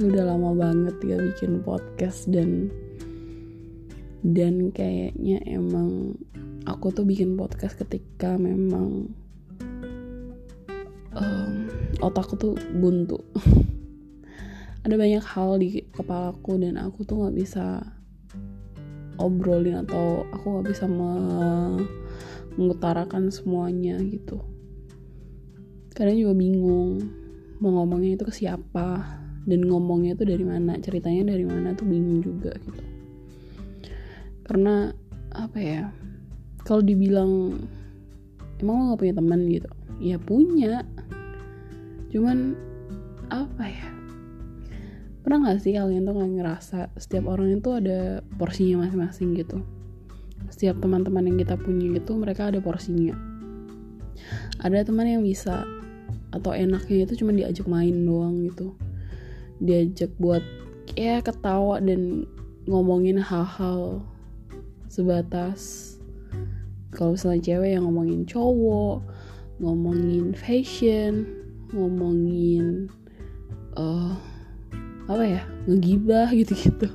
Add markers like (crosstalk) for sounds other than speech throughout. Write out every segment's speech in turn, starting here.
ketika bikin podcast dan dan kayaknya emang aku tuh bikin podcast ketika memang um, otakku tuh buntu. (laughs) Ada banyak hal di kepalaku dan aku tuh nggak bisa obrolin atau aku nggak bisa mengutarakan semuanya gitu. Kadang juga bingung mau ngomongnya itu ke siapa dan ngomongnya itu dari mana ceritanya dari mana tuh bingung juga gitu. Karena apa ya kalau dibilang emang lo gak punya teman? gitu. Ya punya. Cuman apa ya pernah gak sih kalian tuh nggak ngerasa setiap orang itu ada porsinya masing-masing gitu? Setiap teman-teman yang kita punya itu mereka ada porsinya. Ada teman yang bisa atau enaknya itu cuma diajak main doang gitu diajak buat ya ketawa dan ngomongin hal-hal sebatas. Kalau misalnya cewek yang ngomongin cowok ngomongin fashion ngomongin uh, apa ya ngegibah gitu-gitu.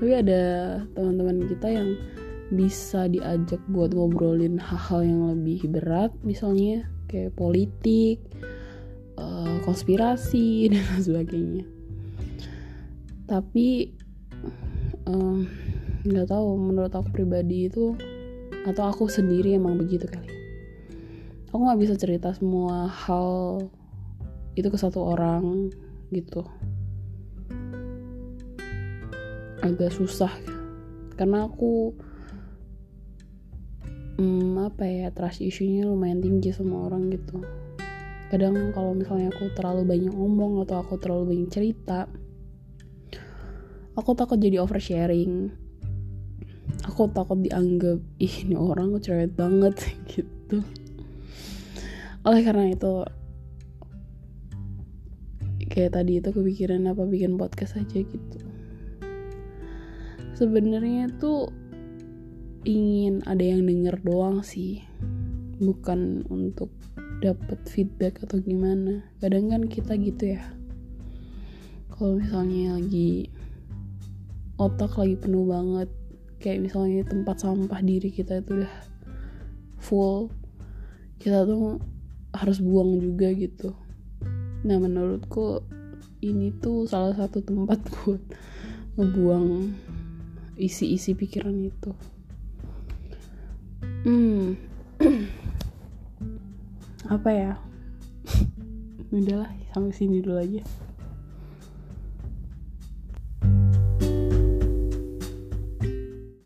Tapi ada teman-teman kita yang bisa diajak buat ngobrolin hal-hal yang lebih berat misalnya kayak politik konspirasi (laughs) dan sebagainya. Tapi nggak um, tahu menurut aku pribadi itu atau aku sendiri emang begitu kali. Aku nggak bisa cerita semua hal itu ke satu orang gitu. Agak susah. Karena aku hmm, apa ya trust isunya lumayan tinggi sama orang gitu kadang kalau misalnya aku terlalu banyak ngomong atau aku terlalu banyak cerita aku takut jadi oversharing. Aku takut dianggap ih ini orang cerewet banget (laughs) gitu. Oleh karena itu kayak tadi itu kepikiran apa bikin podcast aja gitu. Sebenarnya tuh ingin ada yang denger doang sih bukan untuk dapat feedback atau gimana. Kadang kan kita gitu ya. Kalau misalnya lagi otak lagi penuh banget kayak misalnya tempat sampah diri kita itu udah full kita tuh harus buang juga gitu. Nah menurutku ini tuh salah satu tempat (laughs) buat ngebuang isi-isi pikiran itu. Hmm apa ya? (laughs) Udahlah sampai sini dulu aja